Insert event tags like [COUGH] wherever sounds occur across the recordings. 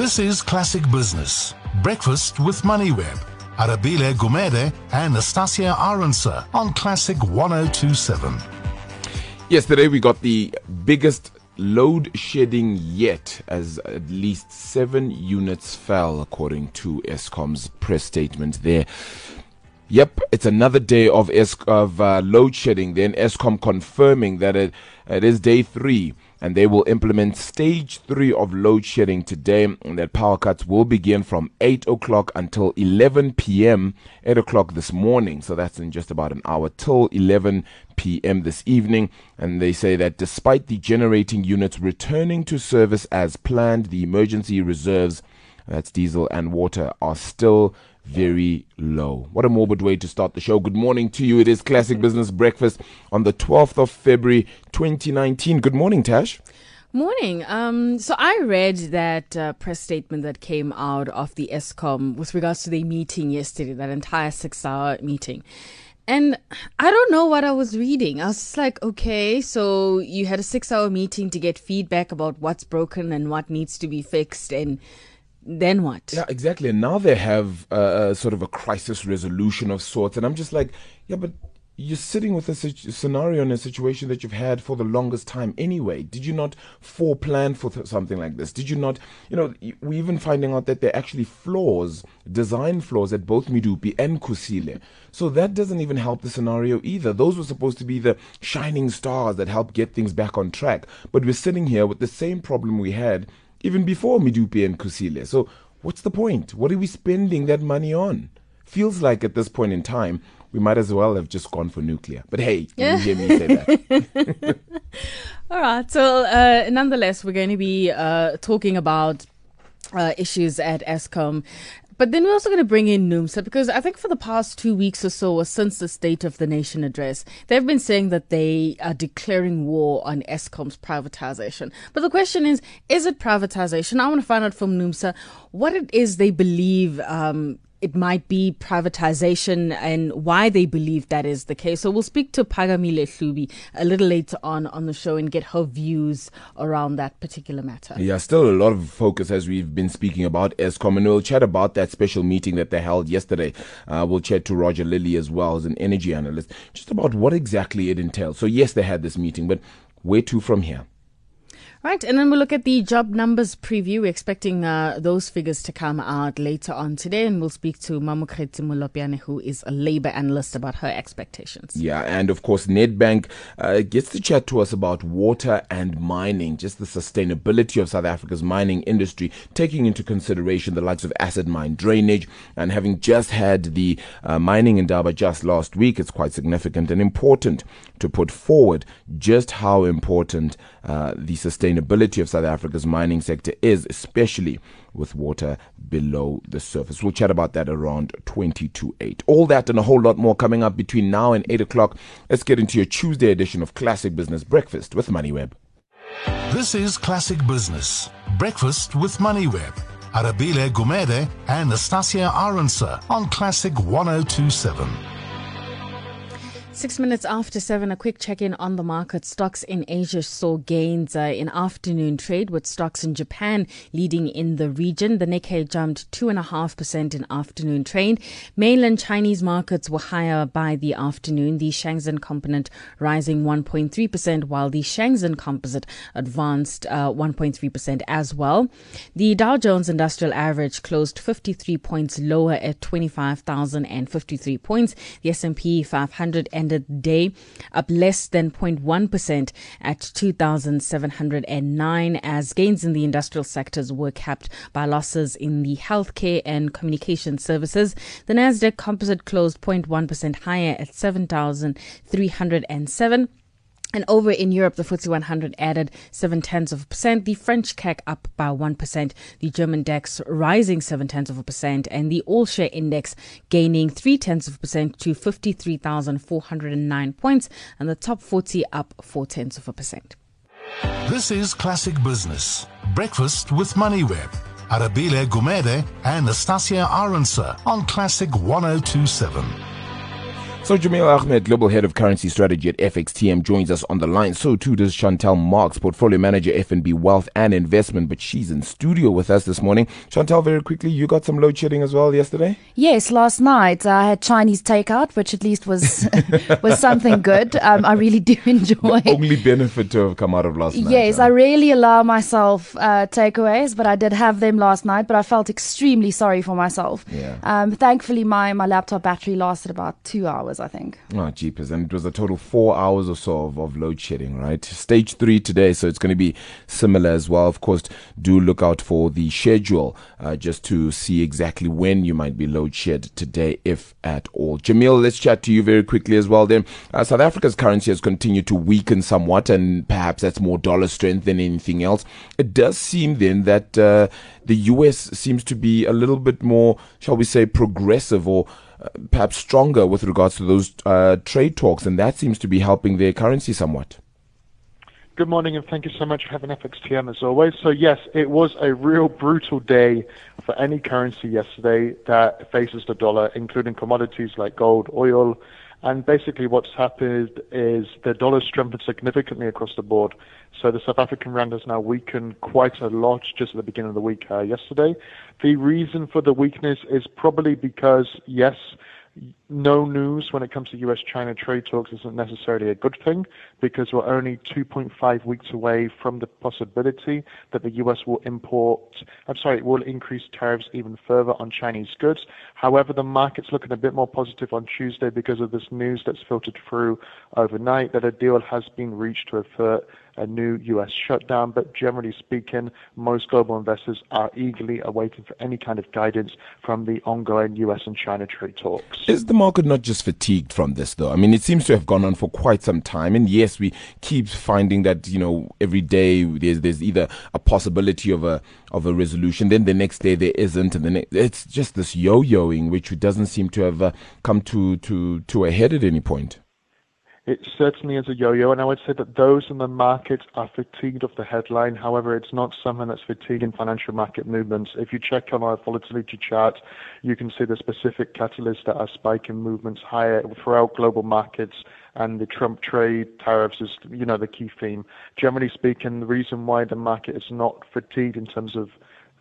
This is Classic Business. Breakfast with MoneyWeb. Arabile Gumede and Nastasia Arendse on Classic 1027. Yesterday we got the biggest load shedding yet as at least seven units fell according to Eskom's press statement there. Yep, it's another day of es- of uh, load shedding. Then Eskom confirming that it, it is day three and they will implement stage three of load shedding today and that power cuts will begin from 8 o'clock until 11 p.m. 8 o'clock this morning so that's in just about an hour till 11 p.m. this evening and they say that despite the generating units returning to service as planned the emergency reserves that's diesel and water are still very low. What a morbid way to start the show. Good morning to you. It is Classic Business Breakfast on the 12th of February 2019. Good morning, Tash. Morning. Um, so I read that uh, press statement that came out of the Eskom with regards to the meeting yesterday, that entire six hour meeting. And I don't know what I was reading. I was just like, okay, so you had a six hour meeting to get feedback about what's broken and what needs to be fixed. And then what? Yeah, exactly. And now they have uh, sort of a crisis resolution of sorts. And I'm just like, yeah, but you're sitting with a scenario and a situation that you've had for the longest time anyway. Did you not foreplan for th- something like this? Did you not, you know, we're even finding out that there are actually flaws, design flaws at both Medupi and Kusile. So that doesn't even help the scenario either. Those were supposed to be the shining stars that help get things back on track. But we're sitting here with the same problem we had even before Medupi and Kusile. So what's the point? What are we spending that money on? Feels like at this point in time, we might as well have just gone for nuclear. But hey, you hear me say that. [LAUGHS] All right. So, uh, nonetheless, we're going to be uh, talking about uh, issues at Eskom. But then we're also going to bring in NUMSA because I think for the past two weeks or so, or since the State of the Nation address, they've been saying that they are declaring war on Eskom's privatization. But the question is, is it privatization? I want to find out from NUMSA what it is they believe um, it might be privatization and why they believe that is the case. So we'll speak to Phakamile Hlubi a little later on on the show and get her views around that particular matter. Yeah, still a lot of focus as we've been speaking about Eskom, and we'll chat about that special meeting that they held yesterday. Uh, we'll chat to Roger Lilley as well as an energy analyst, just about what exactly it entails. So yes, they had this meeting, but where to from here? Right, and then we'll look at the job numbers preview. We're expecting uh, those figures to come out later on today, and we'll speak to Mamokgethi Molopyane, who is a labor analyst, about her expectations. Yeah, and of course, Nedbank uh, gets to chat to us about water and mining, just the sustainability of South Africa's mining industry, taking into consideration the likes of acid mine drainage, and having just had the uh, mining indaba just last week, it's quite significant and important to put forward just how important uh, the sustainability of South Africa's mining sector is, especially with water below the surface. We'll chat about that around 20 to 8. All that and a whole lot more coming up between now and 8 o'clock. Let's get into your Tuesday edition of Classic Business Breakfast with MoneyWeb. This is Classic Business. Breakfast with MoneyWeb. Arabile Gumede and Nastasia Arendse on Classic 1027. Six minutes after seven, a quick check in on the market. Stocks in Asia saw gains uh, in afternoon trade, with stocks in Japan leading in the region. The Nikkei jumped 2.5% in afternoon trade. Mainland Chinese markets were higher by the afternoon, the Shenzhen component rising 1.3%, while the Shenzhen composite advanced uh, 1.3% as well. The Dow Jones Industrial Average closed 53 points lower at 25,053 points. The S&P 500 ended the day up less than 0.1% at 2,709 as gains in the industrial sectors were capped by losses in the healthcare and communication services. The Nasdaq Composite closed 0.1% higher at 7,307. And over in Europe, the FTSE 100 added seven tenths of a percent. The French CAC up by one percent. The German DAX rising seven tenths of a percent, and the All Share Index gaining three tenths of a percent to 53,409 points, and the top 40 up four tenths of a percent. This is Classic Business. Breakfast with MoneyWeb. Arabile Gumede and Nastasia Arendse on Classic 1027. So Jameel Ahmad, Global Head of Currency Strategy at FXTM, joins us on the line. So too does Chantal Marx, Portfolio Manager, FNB Wealth and Investment, but she's in studio with us this morning. Chantal, very quickly, you got some load shedding as well yesterday? Yes, last night I had Chinese takeout, which at least was [LAUGHS] was something good. Um, I really do [LAUGHS] enjoy. The only benefit to have come out of last night. Yes, huh? I really allow myself uh, takeaways, but I did have them last night. But I felt extremely sorry for myself. Yeah. Um, thankfully, my my laptop battery lasted about two hours, I think. Oh, jeepers. And it was a total four hours or so of, of load shedding, right? Stage three today, so it's going to be similar as well. Of course, do look out for the schedule uh, just to see exactly when you might be load shed today, if at all. Jameel, let's chat to you very quickly as well then. Uh, South Africa's currency has continued to weaken somewhat, and perhaps that's more dollar strength than anything else. It does seem then that uh, the US seems to be a little bit more, shall we say, progressive or perhaps stronger with regards to those uh, trade talks, and that seems to be helping their currency somewhat. Good morning, and thank you so much for having FXTM as always. So, yes, it was a real brutal day for any currency yesterday that faces the dollar, including commodities like gold, oil, and basically what's happened is the dollar strengthened significantly across the board. So the South African rand has now weakened quite a lot just at the beginning of the week uh, yesterday. The reason for the weakness is probably because, yes, no news when it comes to US China trade talks isn't necessarily a good thing because we're only 2.5 weeks away from the possibility that the US will import, I'm sorry, will increase tariffs even further on Chinese goods. However, the market's looking a bit more positive on Tuesday because of this news that's filtered through overnight that a deal has been reached to avert a new U.S. shutdown. But generally speaking, most global investors are eagerly awaiting for any kind of guidance from the ongoing U.S. and China trade talks. Is the market not just fatigued from this, though? I mean, it seems to have gone on for quite some time. And yes, we keep finding that, you know, every day there's, there's either a possibility of a, of a resolution, then the next day there isn't. And then it's just this yo-yoing, which doesn't seem to have uh, come to, to, to a head at any point. It certainly is a yo-yo, and I would say that those in the market are fatigued of the headline. However, it's not something that's fatiguing financial market movements. If you check on our volatility chart, you can see the specific catalysts that are spiking movements higher throughout global markets and the Trump trade tariffs is, you know, the key theme. Generally speaking, the reason why the market is not fatigued in terms of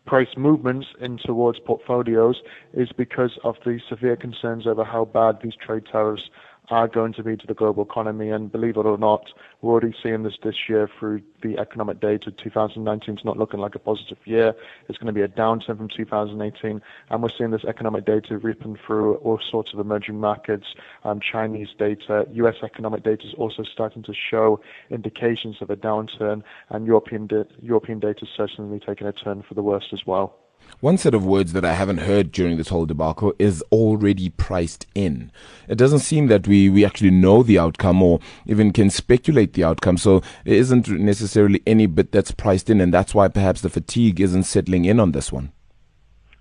price movements in towards portfolios is because of the severe concerns over how bad these trade tariffs are going to be to the global economy. And believe it or not, we're already seeing this this year through the economic data. 2019 is not looking like a positive year. It's going to be a downturn from 2018. And we're seeing this economic data ripping through all sorts of emerging markets, um, Chinese data. US economic data is also starting to show indications of a downturn. And European, da- European data is certainly taking a turn for the worst as well. One set of words that I haven't heard during this whole debacle is already priced in. It doesn't seem that we, we actually know the outcome or even can speculate the outcome. So there isn't necessarily any bit that's priced in, and that's why perhaps the fatigue isn't settling in on this one.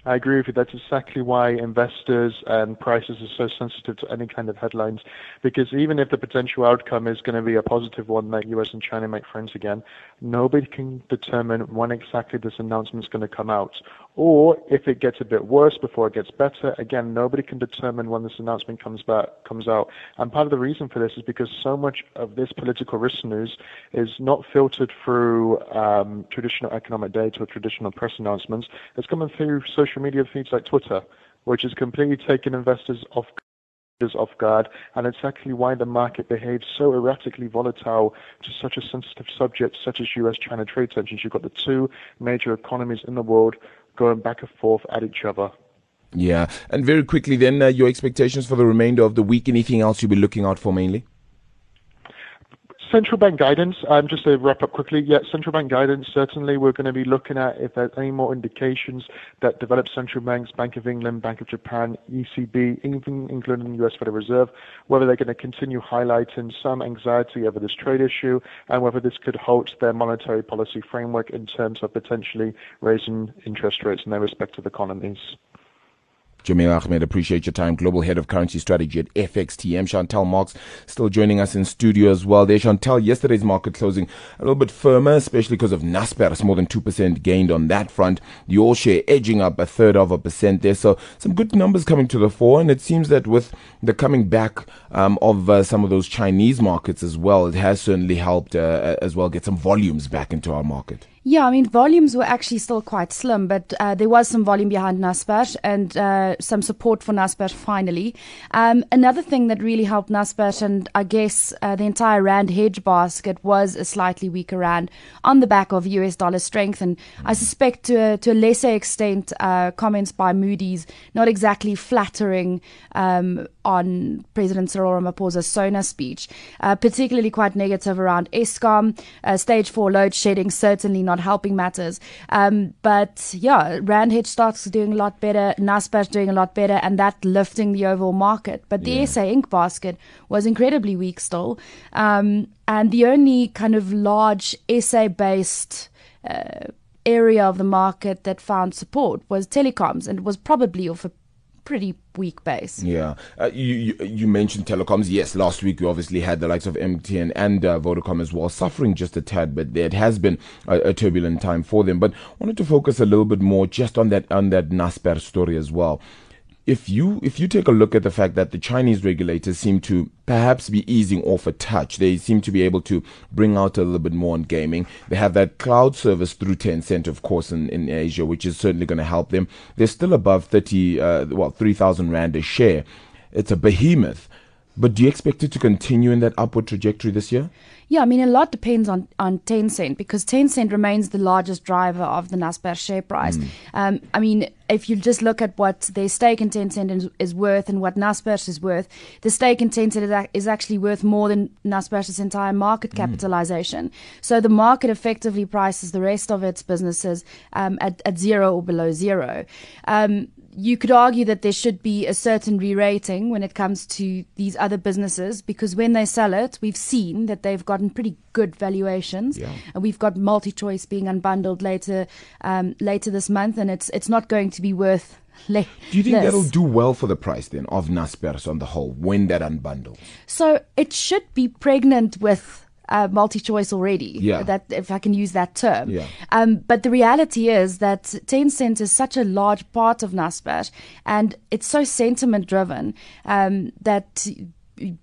I agree with you. That's exactly why investors and prices are so sensitive to any kind of headlines. Because even if the potential outcome is going to be a positive one, that US and China make friends again, nobody can determine when exactly this announcement is going to come out. Or if it gets a bit worse before it gets better, again, nobody can determine when this announcement comes back comes out. And part of the reason for this is because so much of this political risk news is not filtered through um, traditional economic data or traditional press announcements. It's coming through social media feeds like Twitter, which has completely taken investors off off guard, and it's actually why the market behaves so erratically volatile to such a sensitive subject such as US-China trade tensions. You've got the two major economies in the world going back and forth at each other. Yeah, and very quickly then, uh, your expectations for the remainder of the week. Anything else you'll be looking out for mainly? Central bank guidance, um, just to wrap up quickly, yeah, central bank guidance, certainly we're going to be looking at if there's any more indications that developed central banks, Bank of England, Bank of Japan, ECB, even including the US Federal Reserve, whether they're going to continue highlighting some anxiety over this trade issue and whether this could halt their monetary policy framework in terms of potentially raising interest rates in their respective economies. Jameel Ahmad, appreciate your time. Global Head of Currency Strategy at FXTM. Chantal Marx still joining us in studio as well. There, Chantal, yesterday's market closing a little bit firmer, especially because of Naspers, more than 2% gained on that front. The share edging up a third of a percent there. So some good numbers coming to the fore. And it seems that with the coming back um, of uh, some of those Chinese markets as well, it has certainly helped uh, as well get some volumes back into our market. Yeah, I mean, volumes were actually still quite slim, but uh, there was some volume behind Naspers and uh, some support for Naspers finally. Um, another thing that really helped Naspers and I guess uh, the entire Rand hedge basket was a slightly weaker Rand on the back of US dollar strength. And I suspect to a, to a lesser extent, uh, comments by Moody's not exactly flattering um, on President Cyril Ramaphosa's SONA speech, uh, particularly quite negative around Eskom, uh, stage four load shedding, certainly not helping matters. Um, but yeah, Rand hedge stocks doing a lot better, Naspers doing a lot better, and that lifting the overall market. But the yeah. SA Inc. basket was incredibly weak still. Um, and the only kind of large SA based uh, area of the market that found support was telecoms, and it was probably of a pretty weak base. Yeah, uh, you, you, you mentioned telecoms. Yes, last week we obviously had the likes of MTN and uh, Vodacom as well suffering just a tad, but it has been a, a, turbulent time for them. But wanted to focus a little bit more just on that on that Naspers story as well if you if you take a look at the fact that the Chinese regulators seem to perhaps be easing off a touch, they seem to be able to bring out a little bit more on gaming. They have that cloud service through Tencent, of course, in, in Asia, which is certainly going to help them. They're still above thirty, uh, well, three thousand rand a share. It's a behemoth. But do you expect it to continue in that upward trajectory this year? Yeah, I mean, a lot depends on, on Tencent because Tencent remains the largest driver of the Naspers share price. Mm. Um, I mean, if you just look at what their stake in Tencent is, is worth and what Naspers is worth, the stake in Tencent is, is actually worth more than Naspers' entire market hmm. capitalization. Mm. So the market effectively prices the rest of its businesses um, at, at zero or below zero. Um, you could argue that there should be a certain re-rating when it comes to these other businesses because when they sell it, we've seen that they've gotten pretty good valuations, yeah. and we've got MultiChoice being unbundled later um, later this month, and it's it's not going to be worth. [LAUGHS] Le- do you think that'll do well for the price then of Naspers on the whole when that unbundles? So it should be pregnant with uh, MultiChoice already. Yeah. That if I can use that term. Yeah. Um, but the reality is that Tencent is such a large part of Naspers, and it's so sentiment driven um, that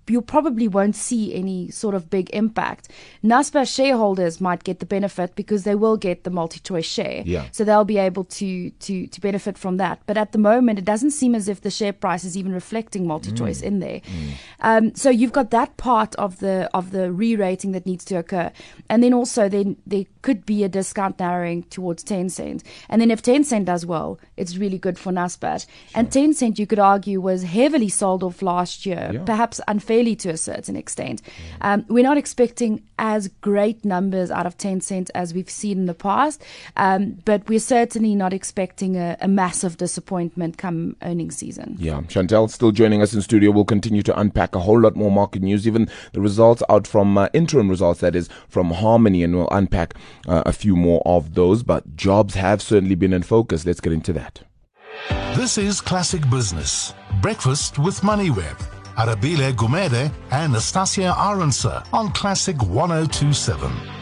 you probably won't see any sort of big impact. Naspers shareholders might get the benefit because they will get the MultiChoice share. Yeah. So they'll be able to, to, to benefit from that. But at the moment, it doesn't seem as if the share price is even reflecting MultiChoice mm. in there. Mm. Um, so you've got that part of the of the re-rating that needs to occur. And then also then there could be a discount narrowing towards Tencent. And then if Tencent does well, it's really good for Naspers. Sure. And Tencent, you could argue, was heavily sold off last year. Yeah. Perhaps unfairly to a certain extent. Um, we're not expecting as great numbers out of Tencent as we've seen in the past, um, but we're certainly not expecting a, a, massive disappointment come earnings season. Yeah, Chantal still joining us in studio. We'll continue to unpack a whole lot more market news, even the results out from uh, interim results, that is, from Harmony, and we'll unpack uh, a few more of those. But jobs have certainly been in focus. Let's get into that. This is Classic Business, Breakfast with MoneyWeb. Arabile Gumede and Nastasia Arendse on Classic 1027.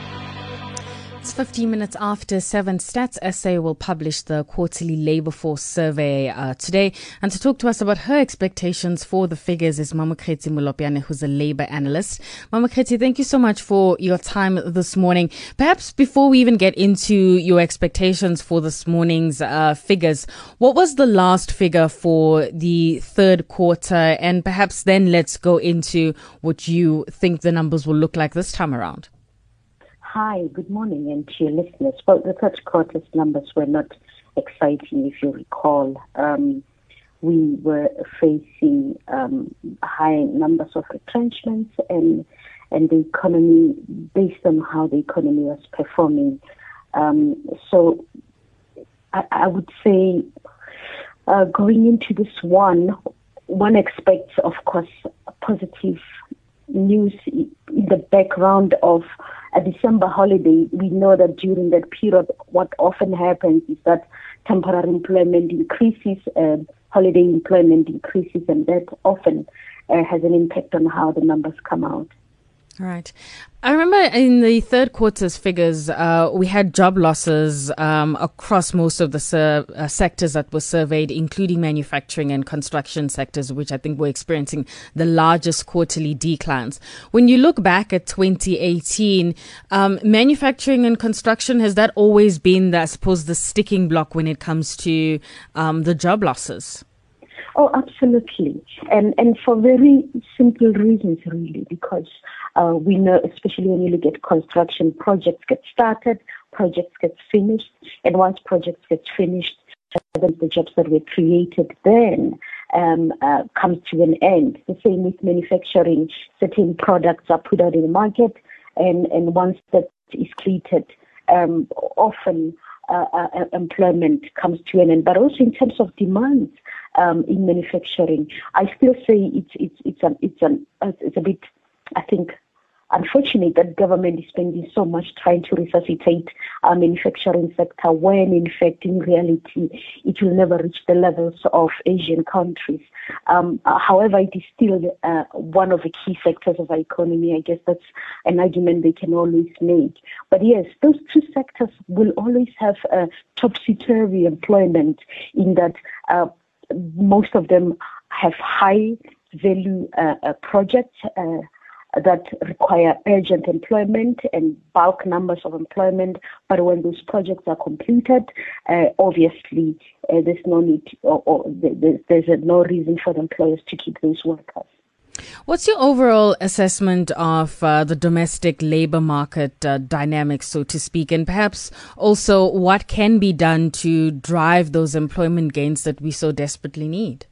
It's 15 minutes after 7. Stats SA will publish the quarterly labor force survey uh, today. And to talk to us about her expectations for the figures is Mamokgethi Molopyane, who's a labor analyst. Mamokgethi, thank you so much for your time this morning. Perhaps before we even get into your expectations for this morning's uh, figures, what was the last figure for the third quarter? And perhaps then let's go into what you think the numbers will look like this time around. Hi, good morning, and to your listeners. Well, the third quarter's numbers were not exciting, if you recall. Um, we were facing um, high numbers of retrenchments and and the economy, based on how the economy was performing. Um, so I, I, would say uh, going into this one, one expects, of course, positive news in the background of a December holiday, we know that during that period, what often happens is that temporary employment increases, uh, holiday employment increases, and that often uh, has an impact on how the numbers come out. Right. I remember in the third quarter's figures, uh, we had job losses um, across most of the uh, sectors that were surveyed, including manufacturing and construction sectors, which I think were experiencing the largest quarterly declines. When you look back at 2018, um, manufacturing and construction, has that always been, the, I suppose, the sticking block when it comes to um, the job losses? Oh, absolutely. And, and for very simple reasons, really, because uh, we know, especially when you look at construction, projects get started, projects get finished, and once projects get finished, the jobs that were created then um, uh, comes to an end. The same with manufacturing. Certain products are put out in the market, and, and once that is completed, um, often uh, uh, employment comes to an end. But also in terms of demand, um, in manufacturing. I still say it's it's it's a it's a it's a bit I think unfortunate that government is spending so much trying to resuscitate our manufacturing sector when in fact in reality it will never reach the levels of Asian countries. Um, uh, however, it is still uh, one of the key sectors of our economy. I guess that's an argument they can always make. But yes, those two sectors will always have uh, topsy-turvy employment in that uh, most of them have high value uh, uh, projects uh, that require urgent employment and bulk numbers of employment. But when those projects are completed, uh, obviously uh, there's no need or, or there's, there's no reason for the employers to keep those workers. What's your overall assessment of uh, the domestic labor market uh, dynamics, so to speak, and perhaps also what can be done to drive those employment gains that we so desperately need?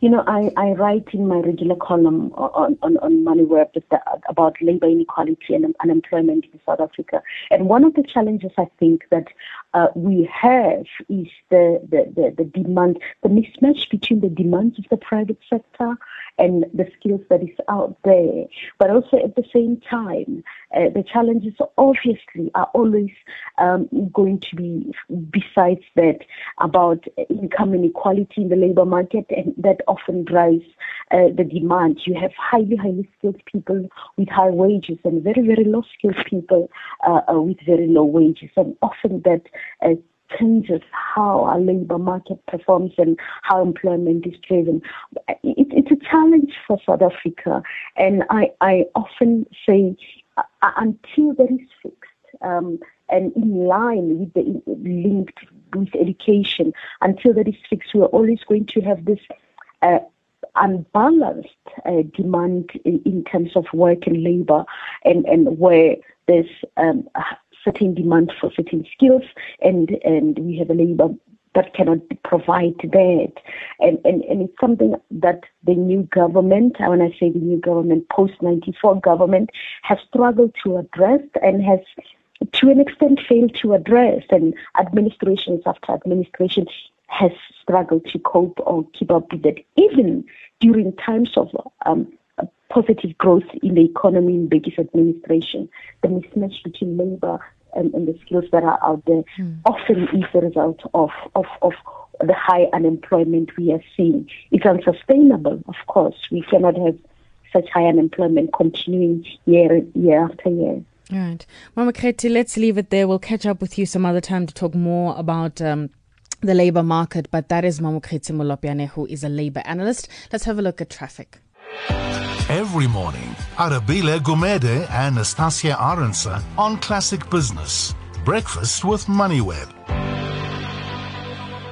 You know, I, I write in my regular column on, on, on MoneyWeb about labor inequality and unemployment in South Africa. And one of the challenges I think that uh, we have is the, the, the, the demand, the mismatch between the demands of the private sector and the skills that is out there. But also at the same time, uh, the challenges obviously are always um, going to be, besides that, about income inequality in the labor market, and that often drives uh, the demand. You have highly, highly skilled people with high wages and very, very low skilled people uh, uh with very low wages, and often that uh, changes how our labor market performs and how employment is driven. It, it's a challenge for South Africa, and I, I often say uh, until that is fixed. Um, and in line with the linked with education, until that is fixed, we are always going to have this uh, unbalanced uh, demand in, in, terms of work and labor, and, and where there's um, certain demand for certain skills, and and we have a labor that cannot provide that. And, and, and it's something that the new government, when I say the new government, post 94 government, has struggled to address and has to an extent failed to address. And administrations after administration has struggled to cope or keep up with it, even during times of um, positive growth in the economy in Mbekis's administration. The mismatch between labor and, and the skills that are out there mm. often is the result of, of, of the high unemployment we are seeing. It's unsustainable, of course. We cannot have such high unemployment continuing year, year after year. All right. Mamokgethi, let's leave it there. We'll catch up with you some other time to talk more about um, the labor market. But that is Mamokgethi Molopyane, who is a labor analyst. Let's have a look at traffic. Every morning, Arabile Gumede and Nastasia Arendse on Classic Business. Breakfast with MoneyWeb.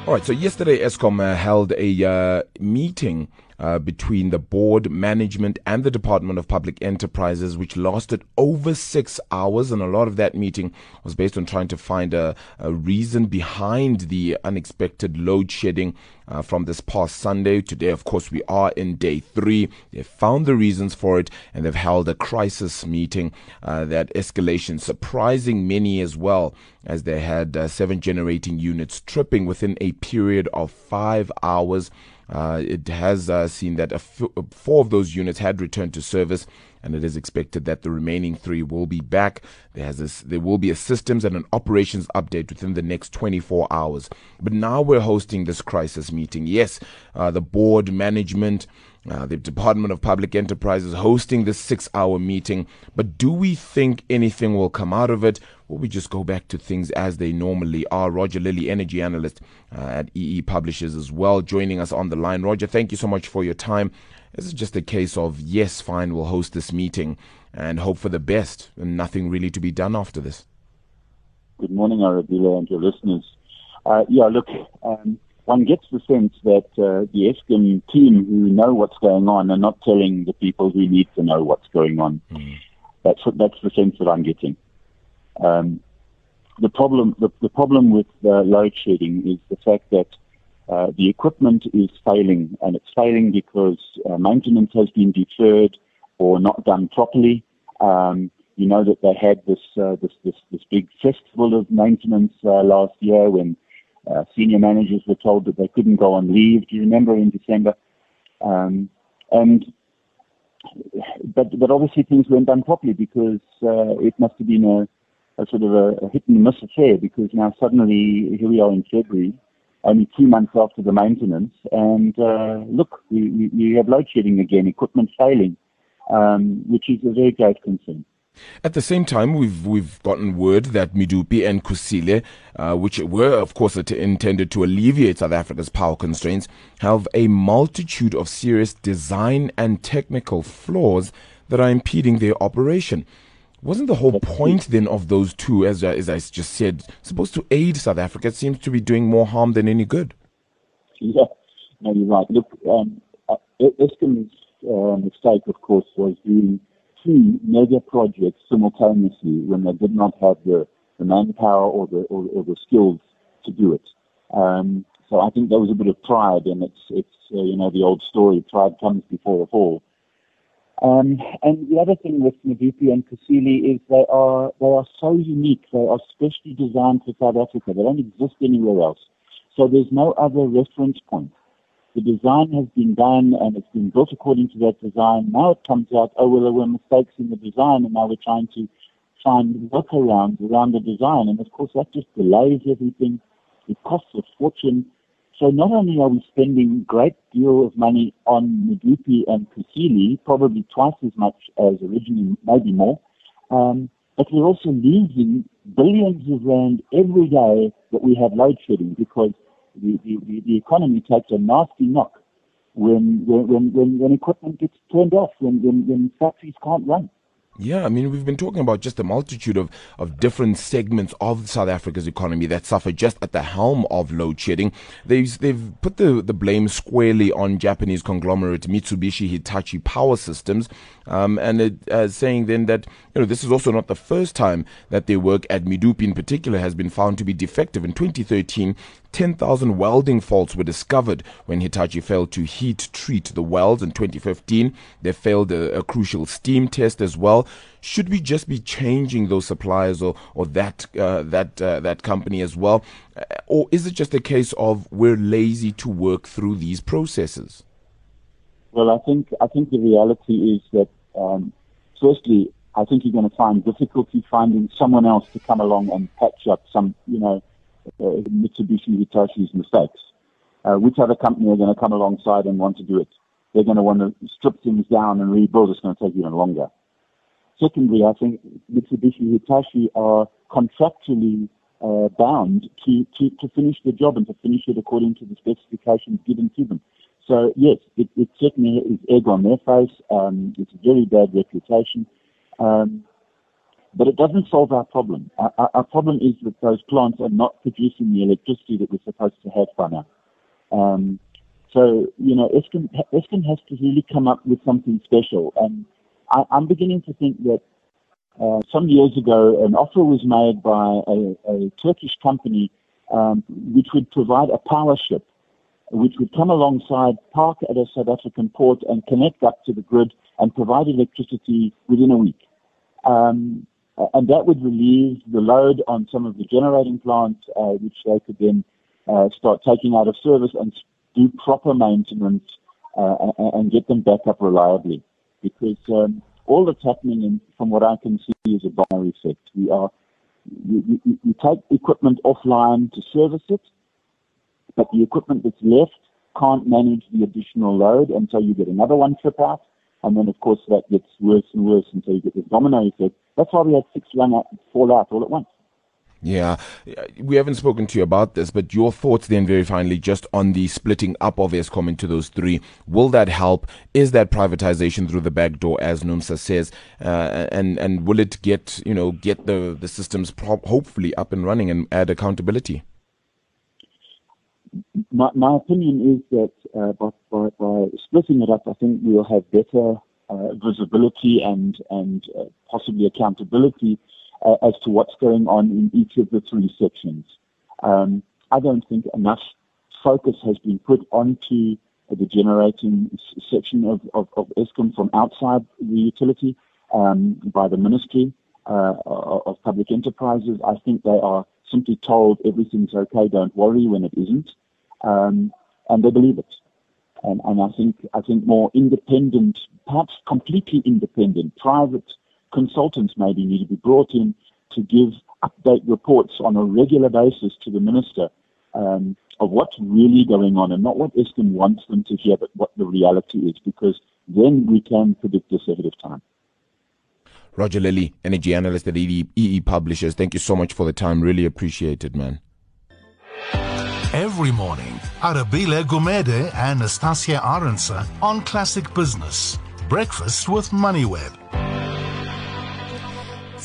All right, so yesterday Eskom uh, held a uh, meeting uh, between the board, management, and the Department of Public Enterprises, which lasted over six hours. And a lot of that meeting was based on trying to find a, a reason behind the unexpected load shedding uh, from this past Sunday. Today, of course, we are in day three. They've found the reasons for it and they've held a crisis meeting. Uh, that escalation surprising many as well, as they had uh, seven generating units tripping within a period of five hours. Uh, it has uh, seen that four of those units had returned to service, and it is expected that the remaining three will be back. There, has there will be a systems and an operations update within the next 24 hours. But now we're hosting this crisis meeting. Yes, uh, the board management. Uh, the Department of Public Enterprises hosting this six hour meeting. But do we think anything will come out of it? Will we just go back to things as they normally are? Roger Lilley, energy analyst uh, at EE Publishers as well, joining us on the line. Roger, thank you so much for your time. This is just a case of, yes, fine, we'll host this meeting and hope for the best and nothing really to be done after this. Good morning, Arabella, and your listeners. Uh, yeah, look, um, one gets the sense that uh, the Eskom team who know what's going on are not telling the people who need to know what's going on. Mm. That's what, that's the sense that I'm getting. Um, the problem the, the problem with uh, load shedding is the fact that uh, the equipment is failing, and it's failing because uh, maintenance has been deferred or not done properly. Um, you know that they had this uh, this, this this big festival of maintenance uh, last year when uh, senior managers were told that they couldn't go on leave. Do you remember in December? Um, and but but obviously things weren't done properly because uh, it must have been a, a sort of a, a, hit and miss affair because now suddenly here we are in February, only two months after the maintenance, and uh, look, we, we, have load shedding again, equipment failing, um, which is a very great concern. At the same time, we've we've gotten word that Medupi and Kusile, uh, which were of course intended to alleviate South Africa's power constraints, have a multitude of serious design and technical flaws that are impeding their operation. Wasn't the whole point then of those two, as as I just said, supposed to aid South Africa? It seems to be doing more harm than any good. Yeah, no, you're right. Look, um, uh, Eskom's uh, mistake, of course, was doing two mega projects simultaneously when they did not have the, the manpower or the, or, or the skills to do it. Um, so I think there was a bit of pride, and it's it's uh, you know the old story: pride comes before a fall. Um, and the other thing with Medupi and Kusile is they are they are so unique. They are specially designed for South Africa. They don't exist anywhere else. So there's no other reference point the design has been done and it's been built according to that design. Now it comes out, oh, well, there were mistakes in the design and now we're trying to find workarounds around the design. And of course, that just delays everything. It costs a fortune. So not only are we spending a great deal of money on Medupi and Kusile, probably twice as much as originally, maybe more, um, but we're also losing billions of rand every day that we have load shedding because the, the, the economy takes a nasty knock when, when, when, when equipment gets turned off, when, when, when factories can't run. Yeah, I mean, we've been talking about just a multitude of, of different segments of South Africa's economy that suffer just at the helm of load shedding. They've, they've put the, the blame squarely on Japanese conglomerate Mitsubishi Hitachi Power Systems, um, and it, uh, saying then that you know this is also not the first time that their work at Medupi in particular has been found to be defective. In 2013, 10,000 welding faults were discovered when Hitachi failed to heat treat the welds in 2015. They failed a, a, crucial steam test as well. Should we just be changing those suppliers or, or that, uh, that, uh, that company as well? Uh, or is it just a case of we're lazy to work through these processes? Well, I think, I think the reality is that, um, firstly, I think you're going to find difficulty finding someone else to come along and patch up some, you know, uh, Mitsubishi Hitachi's mistakes. Uh, which other company are going to come alongside and want to do it? They're going to want to strip things down and rebuild. It's going to take even longer. Secondly, I think Mitsubishi Hitachi are contractually uh, bound to, to, to finish the job and to finish it according to the specifications given to them. So yes, it, it certainly is egg on their face. Um, it's a very bad reputation. Um, but it doesn't solve our problem. Our, our, problem is that those plants are not producing the electricity that we're supposed to have by now. Um, so, you know, Eskom, Eskom has to really come up with something special. And I, am beginning to think that uh, some years ago, an offer was made by a, a Turkish company um, which would provide a power ship, which would come alongside, park at a South African port, and connect up to the grid and provide electricity within a week. Um, and that would relieve the load on some of the generating plants, uh, which they could then uh, start taking out of service and do proper maintenance uh, and, and, get them back up reliably. Because um, all that's happening, in, from what I can see, is a domino effect. We are you, you, you take equipment offline to service it, but the equipment that's left can't manage the additional load, and so you get another one trip out, and then of course that gets worse and worse until you get this domino effect. That's why we had six run out, fall out all at once. Yeah, we haven't spoken to you about this, but your thoughts then, very finally, just on the splitting up of Eskom into those three. Will that help? Is that privatization through the back door, as NUMSA says, uh, and and will it get you know get the the systems pro- hopefully up and running and add accountability? My, my opinion is that uh, by, by, by splitting it up, I think we'll have better uh, visibility and and uh, possibly accountability uh, as to what's going on in each of the three sections. Um, I don't think enough focus has been put onto the generating section of, of, of Eskom from outside the utility um, by the Ministry uh, of Public Enterprises. I think they are simply told everything's okay, don't worry when it isn't, um, and they believe it. And, and I think I think more independent, perhaps completely independent, private consultants maybe need to be brought in to give update reports on a regular basis to the minister um, of what's really going on and not what Eskom wants them to hear, but what the reality is, because then we can predict this ahead of time. Roger Lilley, energy analyst at EE, EE Publishers. Thank you so much for the time. Really appreciate it, man. Every morning, Arabile Gumede and Nastasia Arendse on Classic Business. Breakfast with MoneyWeb.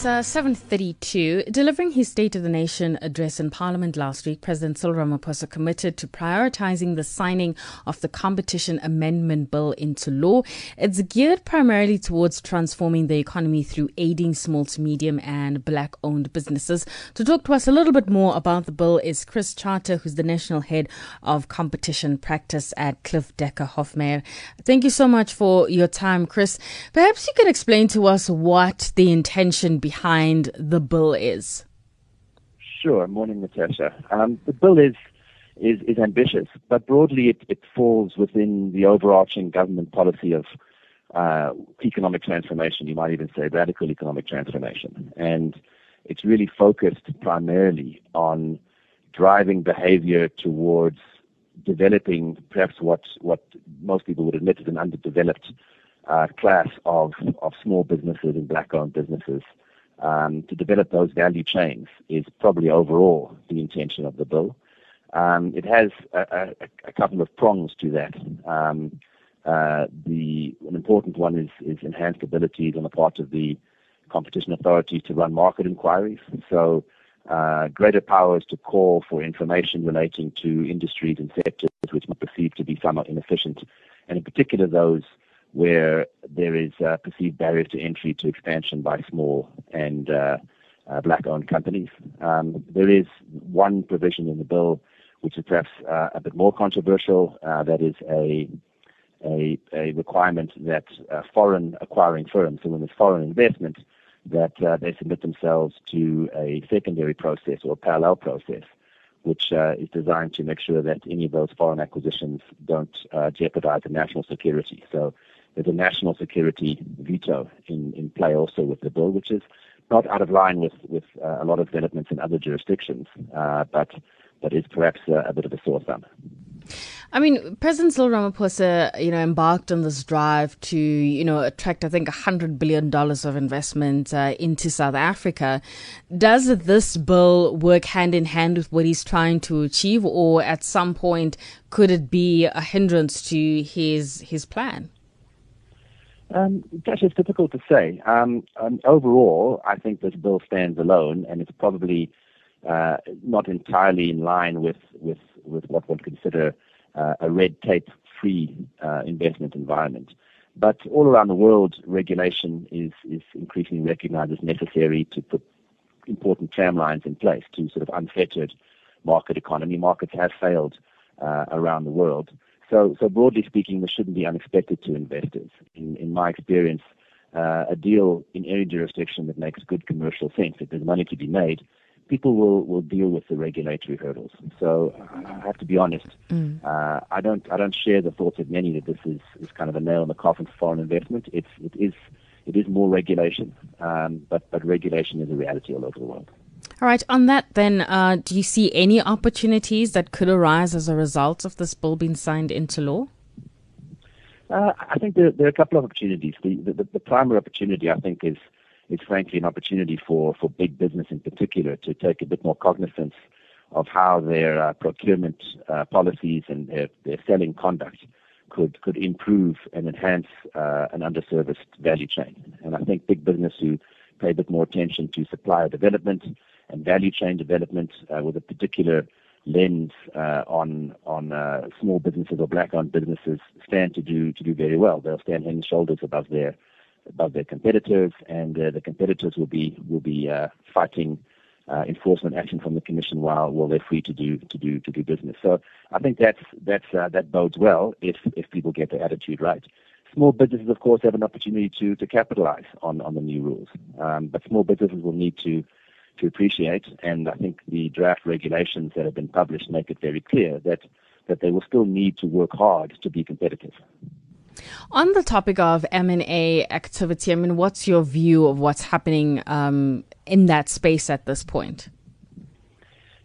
It's uh, 7.32. Delivering his State of the Nation address in Parliament last week, President Cyril Ramaphosa committed to prioritizing the signing of the Competition Amendment Bill into law. It's geared primarily towards transforming the economy through aiding small to medium and black-owned businesses. To talk to us a little bit more about the bill is Chris Charter, who's the National Head of Competition Practice at Cliffe Dekker Hofmeyr. Thank you so much for your time, Chris. Perhaps you can explain to us what the intention behind behind the bill is? Sure. Morning, Natasha. Um, the bill is, is, is ambitious, but broadly it, it falls within the overarching government policy of uh, economic transformation. You might even say radical economic transformation. And it's really focused primarily on driving behavior towards developing perhaps what, what most people would admit is an underdeveloped uh, class of, of small businesses and black-owned businesses um, to develop those value chains is probably overall the intention of the bill. Um, it has a, a, a, couple of prongs to that. Um, uh, the an important one is, is enhanced abilities on the part of the competition authorities to run market inquiries. So uh, greater powers to call for information relating to industries and sectors which are perceived to be somewhat inefficient, and in particular those where there is perceived barriers to entry to expansion by small and uh, uh, black-owned companies. Um, there is one provision in the bill which is perhaps uh, a bit more controversial. Uh, that is a a, a requirement that uh, foreign acquiring firms, so when there's foreign investment, that they submit themselves to a secondary process or parallel process which is designed to make sure that any of those foreign acquisitions don't jeopardize the national security. So there's a national security veto in, in play also with the bill, which is not out of line with, with uh, a lot of developments in other jurisdictions, uh, but, but is perhaps uh, a bit of a sore thumb. I mean, President Cyril Ramaphosa, you know, embarked on this drive to, you know, attract, I think, $100 billion of investment uh, into South Africa. Does this bill work hand in hand with what he's trying to achieve, or at some point could it be a hindrance to his his plan? Um, gosh, it's difficult to say. Um, um, overall, I think this bill stands alone, and it's probably uh, not entirely in line with, with, with what one consider uh, a red tape free uh, investment environment. But all around the world, regulation is, is increasingly recognized as necessary to put important tramlines in place to sort of unfettered market economy. Markets have failed uh, around the world. So, so broadly speaking, this shouldn't be unexpected to investors. In, in my experience, uh, a deal in any jurisdiction that makes good commercial sense, if there's money to be made, people will, will deal with the regulatory hurdles. So I have to be honest. Mm. Uh, I don't I don't share the thoughts of many that this is, is kind of a nail in the coffin for foreign investment. It's it is it is more regulation, um, but but regulation is a reality all over the world. All right. On that, then, uh, do you see any opportunities that could arise as a result of this bill being signed into law? Uh, I think there, there, are a couple of opportunities. The, the, the, primary opportunity, I think, is is frankly an opportunity for, for big business in particular to take a bit more cognizance of how their uh, procurement uh, policies and their, their, selling conduct could could improve and enhance uh, an underserviced value chain. And I think big business who pay a bit more attention to supplier development and value chain development uh, with a particular lens uh, on on uh, small businesses or black-owned businesses stand to do to do very well. They'll stand head and shoulders above their above their competitors, and the competitors will be will be fighting enforcement action from the commission while they're free to do to do to do business. So I think that's that's that bodes well if if people get their attitude right. Small businesses, of course, have an opportunity to to capitalize on on the new rules, um, but small businesses will need to to appreciate. And I think the draft regulations that have been published make it very clear that, that they will still need to work hard to be competitive. On the topic of M&A activity, I mean, what's your view of what's happening um, in that space at this point?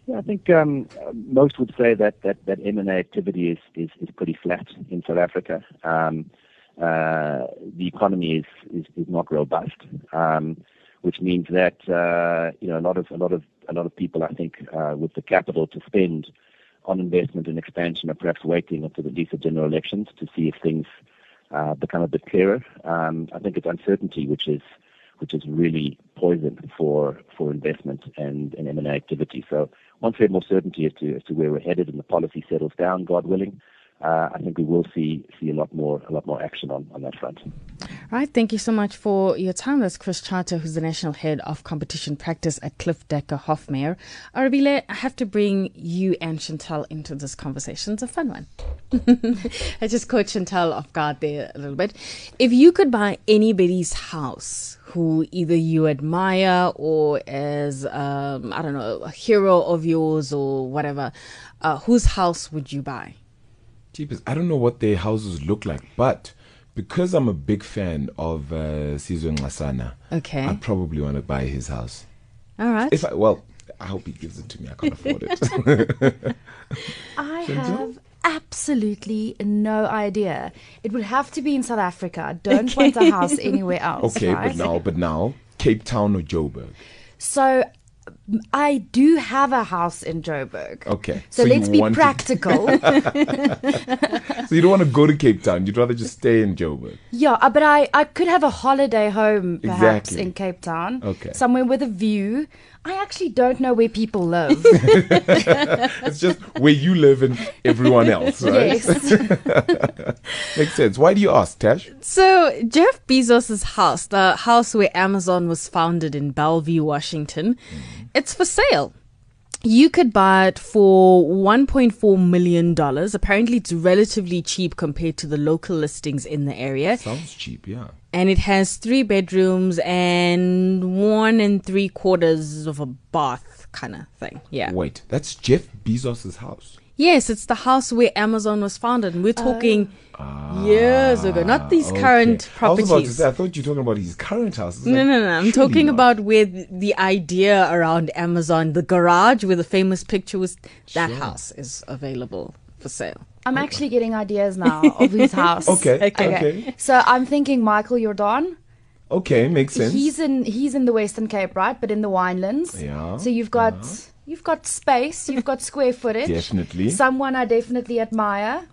Yeah, I think um, most would say that, that, that M&A activity is, is, is pretty flat in South Africa. Um, the economy is, is, not robust. Um, which means that uh, you know a lot of a lot of a lot of people, I think, uh, with the capital to spend on investment and expansion, are perhaps waiting until the decent general elections to see if things uh, become a bit clearer. Um, I think it's uncertainty which is which is really poison for for investment and, and M&A activity. So once we have more certainty as to as to where we're headed and the policy settles down, God willing, I think we will see see a lot more a lot more action on, on that front. Right. Thank you so much for your time. That's Chris Charter, who's the National Head of Competition Practice at Cliffe Dekker Hofmeyr. Arabile, I have to bring you and Chantal into this conversation. It's a fun one. [LAUGHS] I just caught Chantal off guard there a little bit. If you could buy anybody's house who either you admire or as, um, I don't know, a hero of yours or whatever, uh, whose house would you buy? Jeepers, I don't know what their houses look like, but because I'm a big fan of uh, Sizwe Nxasana, okay, I probably want to buy his house. All right. If I, well, I hope he gives it to me. I can't afford it. [LAUGHS] I have absolutely no idea. It would have to be in South Africa. Don't okay. want a house anywhere else. [LAUGHS] Okay, right? but now, but now, Cape Town or Joburg. So I do have a house in Joburg. Okay. So, so let's be practical. [LAUGHS] so you don't want to go to Cape Town. You'd rather just stay in Joburg. Yeah, uh, but I, I could have a holiday home perhaps exactly. in Cape Town. Okay. Somewhere with a view. I actually don't know where people live. [LAUGHS] it's just where you live and everyone else, right? Yes. [LAUGHS] Makes sense. Why do you ask, Tash? So Jeff Bezos' house, the house where Amazon was founded in Bellevue, Washington, mm it's for sale. You could buy it for $1.4 million. Apparently, it's relatively cheap compared to the local listings in the area. Sounds cheap, yeah. And it has three bedrooms and one and three quarters of a bath kind of thing. Yeah. Wait, that's Jeff Bezos' house. Yes, it's the house where Amazon was founded. And we're talking uh, years ago, not these okay. current properties. I was about to say, I thought you were talking about his current house. No, like, no, no, no. I'm talking not. about where the, the, idea around Amazon, the garage where the famous picture was, that sure. house is available for sale. I'm actually getting ideas now of whose [LAUGHS] house. okay, okay, okay. So I'm thinking Michael Jordaan. Okay, makes sense. He's in he's in the Western Cape, right? But in the winelands. Yeah. So you've got yeah. You've got space, you've got square [LAUGHS] footage. Definitely. Someone I definitely admire.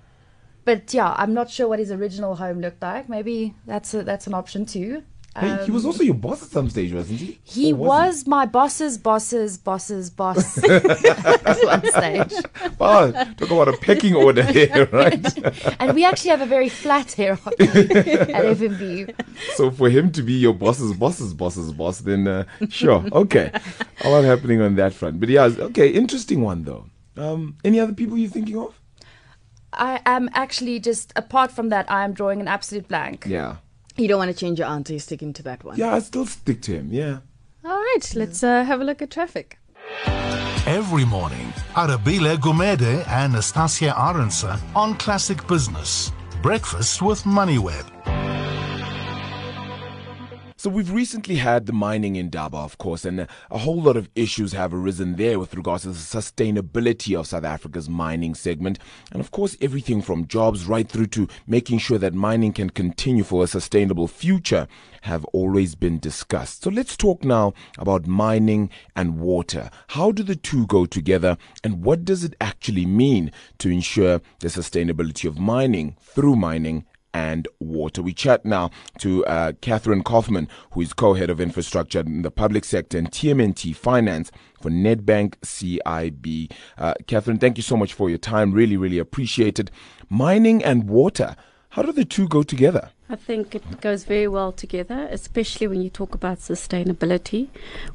But yeah, I'm not sure what his original home looked like. Maybe that's a, that's an option too. Hey, um, he was also your boss at some stage, wasn't he? He was, was he? my boss's boss's boss's boss [LAUGHS] at one stage. Wow, talk about a pecking order [LAUGHS] here, right? and we actually have a very flat hierarchy at FNB. So for him to be your boss's boss's boss's boss, then uh, sure, okay. A lot happening on that front. But yeah, okay, interesting one though. Um, any other people you're thinking of? I am actually just apart from that, I am drawing an absolute blank. Yeah. You don't want to change your answer. You're sticking to that one. Yeah, I still stick to him. Yeah. All right. Let's uh, have a look at traffic. Every morning, Arabile Gumede and Nastasia Arendse on Classic Business. Breakfast with MoneyWeb. So we've recently had the mining indaba, of course, and a whole lot of issues have arisen there with regards to the sustainability of South Africa's mining segment. And of course, everything from jobs right through to making sure that mining can continue for a sustainable future have always been discussed. So let's talk now about mining and water. How do the two go together and what does it actually mean to ensure the sustainability of mining through mining and water. We chat now to uh, Catherine Kaufman, who is co-head of infrastructure in the public sector and TMNT finance for Nedbank CIB. Uh, Catherine, thank you so much for your time. Really, really appreciated. Mining and water. How do the two go together? I think it goes very well together, especially when you talk about sustainability.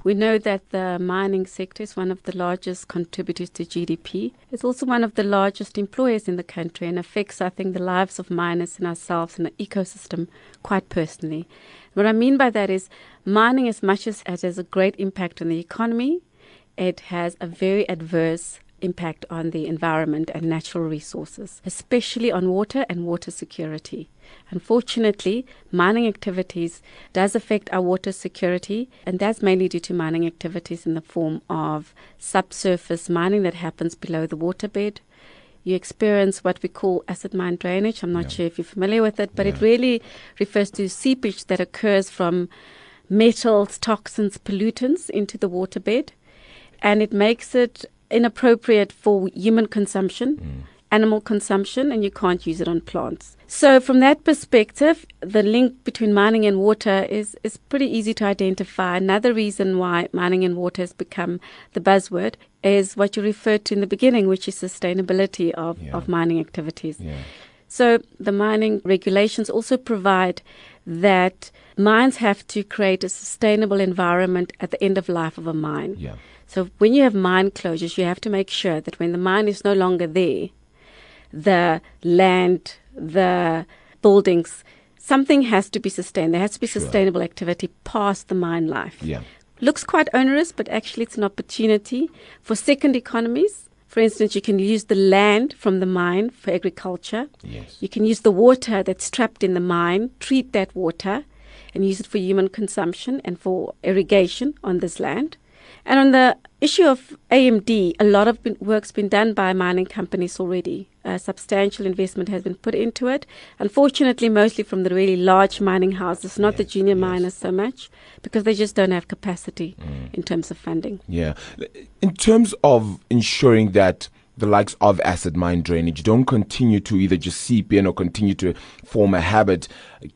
We know that the mining sector is one of the largest contributors to GDP. It's also one of the largest employers in the country and affects, I think, the lives of miners and ourselves and the ecosystem quite personally. What I mean by that is mining, as much as it has a great impact on the economy, it has a very adverse impact on the environment and natural resources, especially on water and water security. Unfortunately, mining activities does affect our water security, and that's mainly due to mining activities in the form of subsurface mining that happens below the waterbed. You experience what we call acid mine drainage. I'm not yeah. sure if you're familiar with it, but yeah. it really refers to seepage that occurs from metals, toxins, pollutants into the waterbed, and it makes it inappropriate for human consumption. Mm animal consumption and you can't use it on plants. So, from that perspective, the link between mining and water is, is pretty easy to identify. Another reason why mining and water has become the buzzword is what you referred to in the beginning, which is sustainability of, yeah. of mining activities. Yeah. So, the mining regulations also provide that mines have to create a sustainable environment at the end of life of a mine. Yeah. So, when you have mine closures, you have to make sure that when the mine is no longer there, the land, the buildings. Something has to be sustained. There has to be sure. sustainable activity past the mine life. Yeah. Looks quite onerous, but actually it's an opportunity for second economies. For instance, you can use the land from the mine for agriculture. Yes. You can use the water that's trapped in the mine, treat that water, and use it for human consumption and for irrigation on this land. And on the issue of AMD, a lot of work's been done by mining companies already. A substantial investment has been put into it. Unfortunately, mostly from the really large mining houses, not the junior yes. miners so much, because they just don't have capacity mm. in terms of funding. Yeah. In terms of ensuring that the likes of acid mine drainage don't continue to either just seep in or continue to form a habit,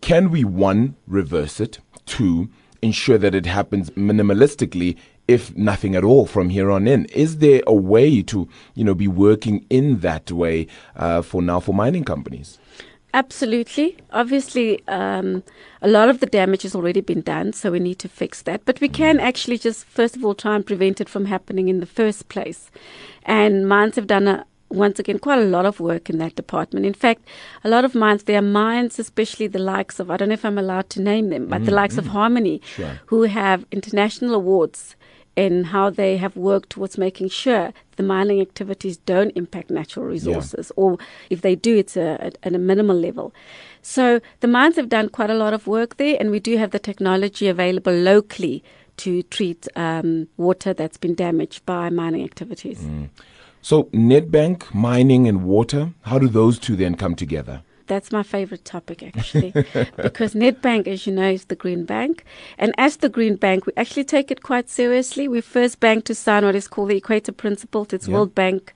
can we, one, reverse it? Two, ensure that it happens minimalistically if nothing at all from here on in. Is there a way to, you know, be working in that way uh, for now for mining companies? Absolutely. Obviously, um, a lot of the damage has already been done, so we need to fix that. But we can actually just, first of all, try and prevent it from happening in the first place. And mines have done a, once again, quite a lot of work in that department. In fact, a lot of mines, there are mines, especially the likes of, I don't know if I'm allowed to name them, but mm-hmm. the likes of mm-hmm. Harmony, sure. who have international awards in how they have worked towards making sure the mining activities don't impact natural resources, yeah. or if they do, it's a, at a minimal level. So the mines have done quite a lot of work there, and we do have the technology available locally to treat um, water that's been damaged by mining activities. Mm. So, Nedbank, mining, and water, how do those two then come together? That's my favorite topic, actually, [LAUGHS] because Nedbank, as you know, is the Green Bank. And as the Green Bank, we actually take it quite seriously. We first bank to sign what is called the Equator Principles. It's World Bank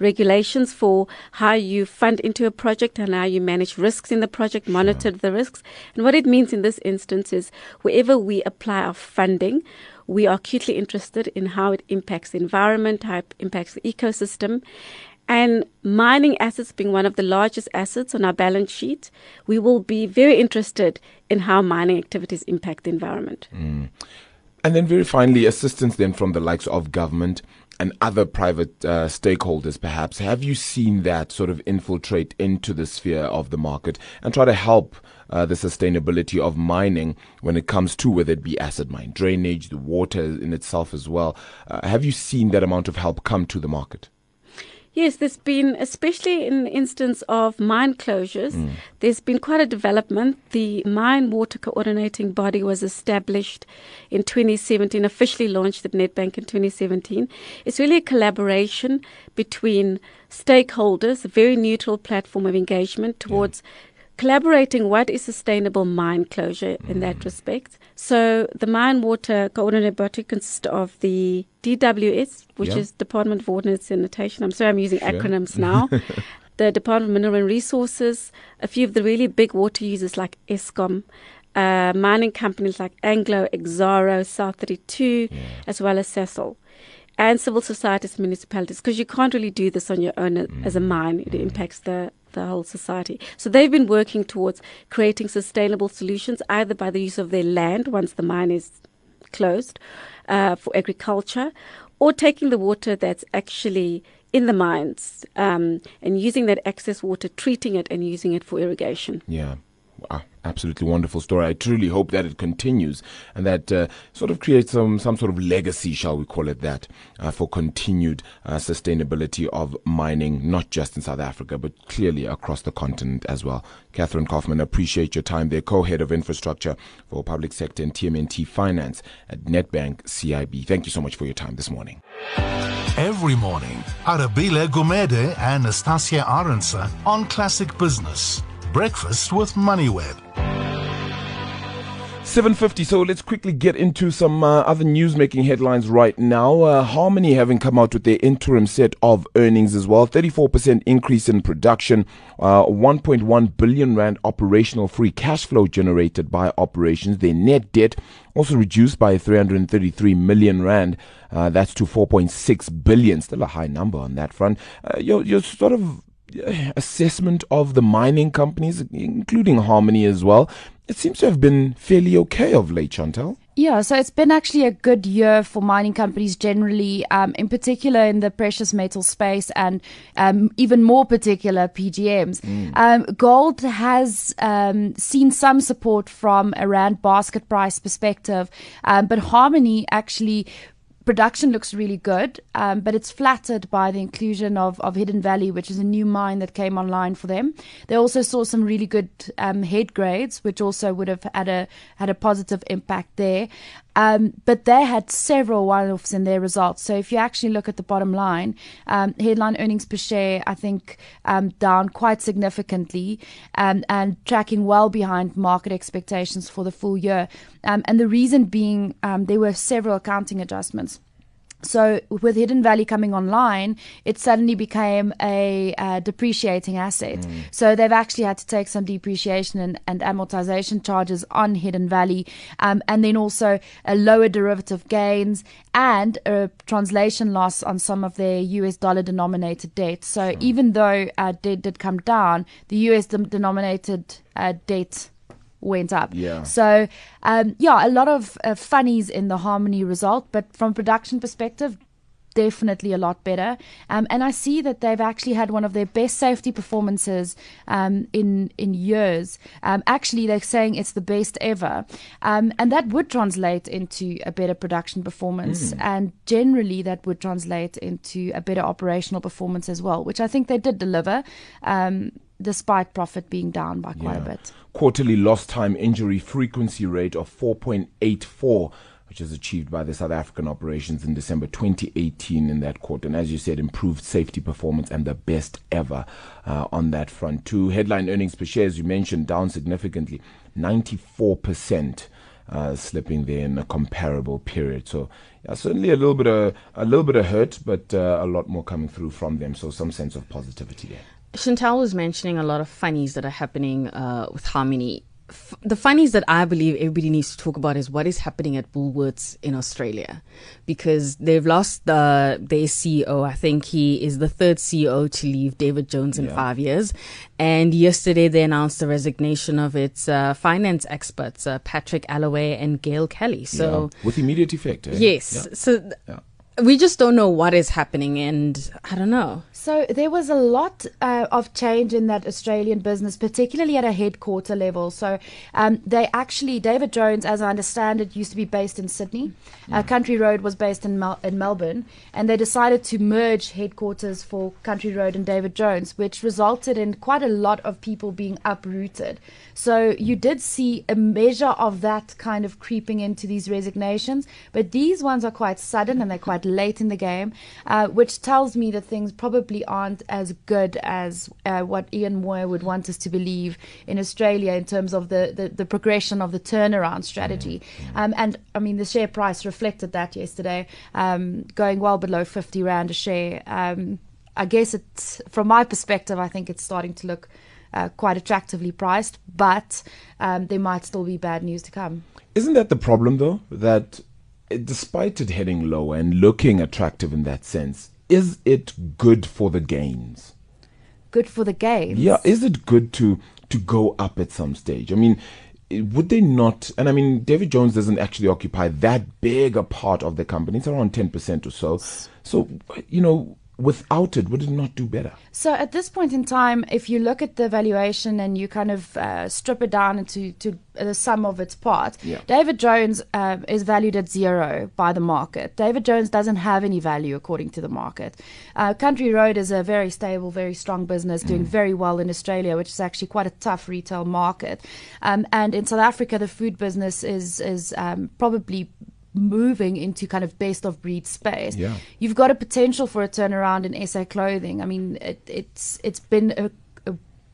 regulations for how you fund into a project and how you manage risks in the project, monitor the risks. And what it means in this instance is wherever we apply our funding, we are acutely interested in how it impacts the environment, how it impacts the ecosystem. And mining assets being one of the largest assets on our balance sheet, we will be very interested in how mining activities impact the environment. Mm. And then, very finally, assistance then from the likes of government and other private uh, stakeholders, perhaps. Have you seen that sort of infiltrate into the sphere of the market and try to help uh, the sustainability of mining when it comes to whether it be acid mine drainage, the water in itself as well? Uh, have you seen that amount of help come to the market? Yes, there's been, especially in the instance of mine closures, mm. there's been quite a development. The Mine Water Coordinating Body was established in 2017, officially launched at Nedbank in 2017. It's really a collaboration between stakeholders, a very neutral platform of engagement towards yeah collaborating what is sustainable mine closure in mm. that respect. So the mine water coordinated body consists of the DWS, which is Department of Water and Sanitation. I'm sorry, I'm using sure. acronyms [LAUGHS] now. the Department of Mineral and Resources, a few of the really big water users like Eskom, uh, mining companies like Anglo, Exxaro, South 32, yeah. as well as Sasol and civil societies, municipalities, because you can't really do this on your own mm. as a mine. It impacts the the whole society. So they've been working towards creating sustainable solutions, either by the use of their land once the mine is closed uh, for agriculture, or taking the water that's actually in the mines um, and using that excess water, treating it, and using it for irrigation. Yeah. Wow absolutely wonderful story. I truly hope that it continues and that uh, sort of creates some, some sort of legacy, shall we call it that, uh, for continued uh, sustainability of mining, not just in South Africa, but clearly across the continent as well. Catherine Kaufman, appreciate your time there, co-head of infrastructure for public sector and TMNT finance at Nedbank CIB. Thank you so much for your time this morning. Every morning, Arabile Gumede and Nastasia Arendse on Classic Business. Breakfast with MoneyWeb. 750. So let's quickly get into some uh, other news making headlines right now. Uh, Harmony having come out with their interim set of earnings as well. 34% increase in production, uh, 1.1 billion rand operational free cash flow generated by operations. Their net debt also reduced by 333 million rand. Uh, that's to 4.6 billion. Still a high number on that front. Uh, you're, you're sort of assessment of the mining companies, including Harmony as well, it seems to have been fairly okay of late, Chantal. Yeah, so it's been actually a good year for mining companies generally, um, in particular in the precious metal space and um, even more particular PGMs. Mm. Um, gold has um, seen some support from a rand basket price perspective, um, but Harmony actually production looks really good, um, but it's flattered by the inclusion of, of Hidden Valley, which is a new mine that came online for them. They also saw some really good um, head grades, which also would have had a had a positive impact there. Um, but they had several one-offs in their results. So if you actually look at the bottom line, um, headline earnings per share, I think um, down quite significantly, um, and tracking well behind market expectations for the full year. Um, and the reason being, um, there were several accounting adjustments. So with Hidden Valley coming online, it suddenly became a uh, depreciating asset. Mm. So they've actually had to take some depreciation and, and amortization charges on Hidden Valley, um, and then also a lower derivative gains and a translation loss on some of their US dollar denominated debt. So mm. even though uh, debt did come down, the US denominated uh, debt went up. Yeah. So, um, yeah, a lot of uh, funnies in the Harmony result, but from production perspective, definitely a lot better. Um, and I see that they've actually had one of their best safety performances um, in in years. Um, actually, they're saying it's the best ever, um, and that would translate into a better production performance, mm. and generally that would translate into a better operational performance as well, which I think they did deliver. Despite profit being down by quite yeah. a bit. Quarterly lost time injury frequency rate of 4.84 which was achieved by the South African operations in December 2018 in that quarter. And as you said, improved safety performance and the best ever uh, on that front. Two headline earnings per share, as you mentioned, down significantly, 94%. Uh, slipping there in a comparable period. So yeah, certainly a little bit of a little bit of hurt, but uh, a lot more coming through from them. So some sense of positivity there. Chantal was mentioning a lot of funnies that are happening uh, with Harmony. F- the funnies that I believe everybody needs to talk about is what is happening at Woolworths in Australia, because they've lost the their CEO. I think he is the third CEO to leave David Jones in yeah. five years, and yesterday they announced the resignation of its uh, finance experts, uh, Patrick Allaway and Gail Kelly. So yeah. with immediate effect. Eh? Yes. Yeah. So. We just don't know what is happening, and I don't know. So there was a lot uh, of change in that Australian business, particularly at a headquarter level. So um, they actually, David Jones, as I understand it, used to be based in Sydney. Uh, Country Road was based in, Mel- in Melbourne, and they decided to merge headquarters for Country Road and David Jones, which resulted in quite a lot of people being uprooted. So you did see a measure of that kind of creeping into these resignations, but these ones are quite sudden and they're quite late in the game, uh, which tells me that things probably aren't as good as uh, what Ian Moir would want us to believe in Australia in terms of the, the, the progression of the turnaround strategy. Um, and I mean, the share price reflected that yesterday, um, going well below 50 Rand a share. Um, I guess it's, from my perspective, I think it's starting to look uh, quite attractively priced, but um, there might still be bad news to come. Isn't that the problem, though? That despite it heading lower and looking attractive in that sense, is it good for the gains? Good for the gains. Yeah, is it good to to go up at some stage? I mean, would they not? And I mean, David Jones doesn't actually occupy that big a part of the company. It's around ten percent or so. So, you know, without it, would it not do better? So at this point in time, if you look at the valuation and you kind of uh, strip it down into to the sum of its parts, Yeah. David Jones uh, is valued at zero by the market. David Jones doesn't have any value according to the market. Uh, Country Road is a very stable, very strong business, doing very well in Australia, which is actually quite a tough retail market. Um, and in South Africa, the food business is is um, probably moving into kind of best of breed space Yeah. you've got a potential for a turnaround in SA clothing. I mean, it, it's it's been a, a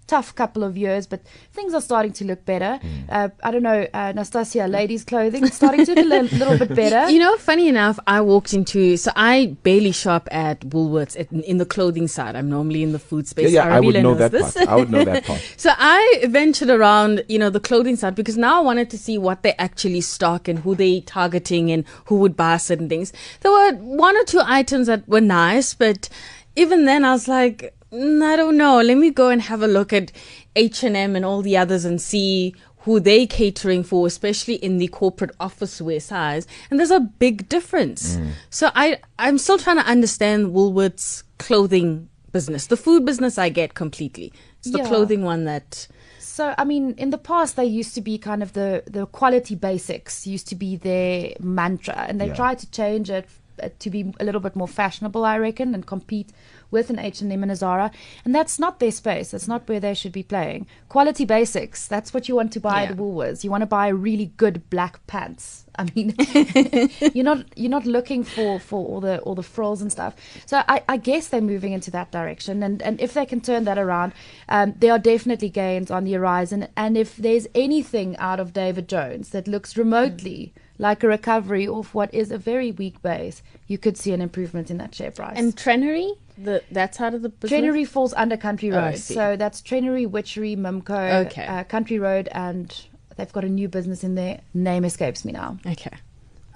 tough couple of years, but things are starting to look better. Uh, I don't know, uh, Nastasia, ladies' clothing, it's starting to look a li- little bit better. [LAUGHS] You know, funny enough, I walked into so I barely shop at Woolworths in, in the clothing side. I'm normally in the food space. yeah, yeah, I would Arabella know that this. part. I would know that part. [LAUGHS] So I ventured around, you know, the clothing side because now I wanted to see what they actually stock and who they targeting and who would buy certain things. There were one or two items that were nice, but even then I was like, "Mm, I don't know. Let me go and have a look at H and M and all the others and see who they catering for, especially in the corporate office wear size. And there's a big difference. So I I'm still trying to understand Woolworths clothing business. The food business I get completely. It's the Yeah. clothing one that So, I mean, in the past, they used to be kind of the, the quality basics used to be their mantra, and they Yeah. tried to change it uh, to be a little bit more fashionable, I reckon, and compete with an H&M and a Zara. And that's not their space. That's not where they should be playing. Quality basics. That's what you want to buy Yeah. at Woolworths. You want to buy really good black pants. I mean, [LAUGHS] you're not you're not looking for, for all the all the frills and stuff. So I, I guess they're moving into that direction, and and if they can turn that around, um, there are definitely gains on the horizon. And if there's anything out of David Jones that looks remotely like a recovery of what is a very weak base, you could see an improvement in that share price. and Trenery, the that side of the business. Trenery falls under Country Oh, Road, see. so that's Trenery, Witchery, Mimco, Okay. uh, Country Road, and they've got a new business in there. Name escapes me now. Okay.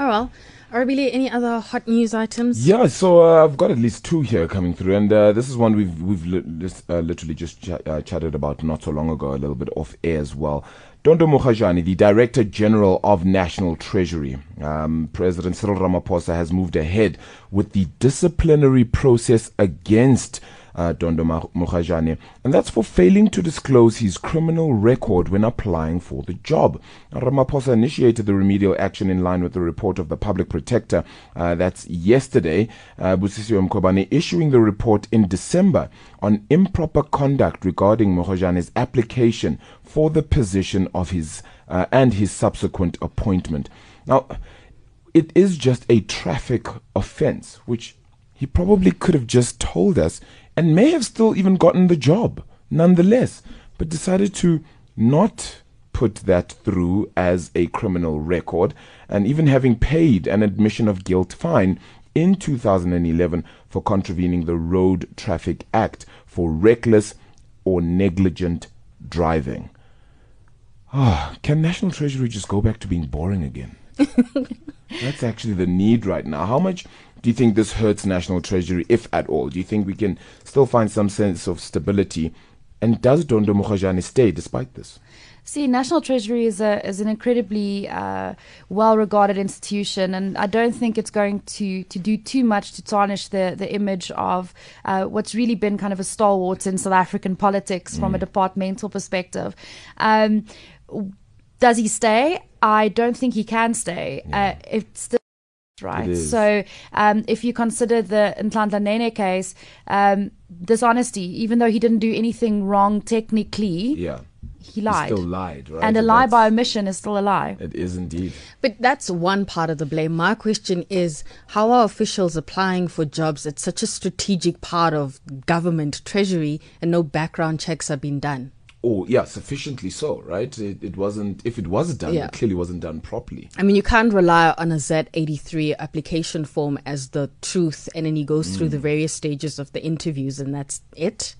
Oh well. Arabile, any other hot news items? Yeah, so uh, I've got at least two here coming through, and uh, this is one we've we've li- uh, literally just ch- uh, chatted about not so long ago, a little bit off air as well. Dondo Mogajane, the Director General of National Treasury, um, President Cyril Ramaphosa has moved ahead with the disciplinary process against uh, Dondo and that's for failing to disclose his criminal record when applying for the job. Ramaphosa initiated the remedial action in line with the report of the public protector. Uh, that's yesterday, uh, Busisiwe Mkhwebane issuing the report in December on improper conduct regarding Mogajane's application for the position of his uh, and his subsequent appointment. Now, it is just a traffic offense, which he probably could have just told us and may have still even gotten the job nonetheless, but decided to not put that through as a criminal record and even having paid an admission of guilt fine in 2011 for contravening the Road Traffic Act for reckless or negligent driving. Ah, can National Treasury just go back to being boring again? [LAUGHS] That's actually the need right now. How much do you think this hurts National Treasury, if at all? Do you think we can still find some sense of stability And does Dondo Mogajane stay despite this? See, National Treasury is a is an incredibly uh, well regarded institution, and I don't think it's going to to do too much to tarnish the the image of uh, what's really been kind of a stalwart in South African politics mm. from a mm. departmental perspective. Um, does he stay? I don't think he can stay. Yeah. Uh, it's still right? So um, if you consider the Nhlanhla Nene case, um, dishonesty, even though he didn't do anything wrong technically, yeah. he lied. He still lied, right? And a lie by omission is still a lie. It is indeed. But that's one part of the blame. My question is how are officials applying for jobs at such a strategic part of government treasury and no background checks are being done? Or yeah, sufficiently so, right? It, it wasn't. If it was done, yeah. it clearly wasn't done properly. I mean, you can't rely on a Z83 application form as the truth, and then he goes mm. through the various stages of the interviews, and that's it.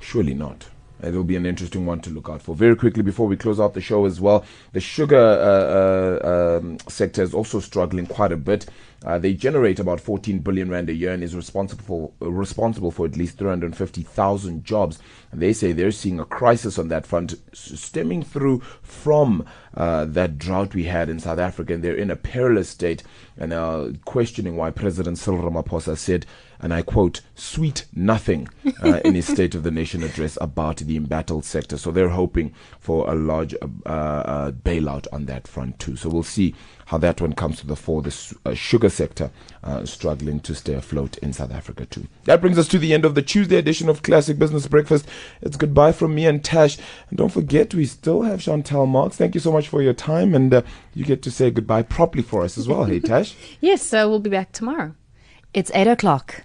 Surely not. It'll be an interesting one to look out for. Very quickly, before we close out the show as well, the sugar uh, uh, um, sector is also struggling quite a bit. Uh, they generate about 14 billion rand a year and is responsible for, responsible for at least 350,000 jobs. And they say they're seeing a crisis on that front, stemming through from uh, that drought we had in South Africa. And they're in a perilous state and are questioning why President Cyril Ramaphosa said and I quote, sweet nothing uh, in his State of the Nation address about the embattled sector. So they're hoping for a large uh, uh, bailout on that front too. So we'll see how that one comes to the fore. The uh, sugar sector uh, struggling to stay afloat in South Africa too. That brings us to the end of the Tuesday edition of Classic Business Breakfast. It's goodbye from me and Tash. And don't forget, we still have Chantal Marx. Thank you so much for your time. And uh, you get to say goodbye properly for us as well. hey, Tash. [LAUGHS] yes, uh, we'll be back tomorrow. It's 8 o'clock.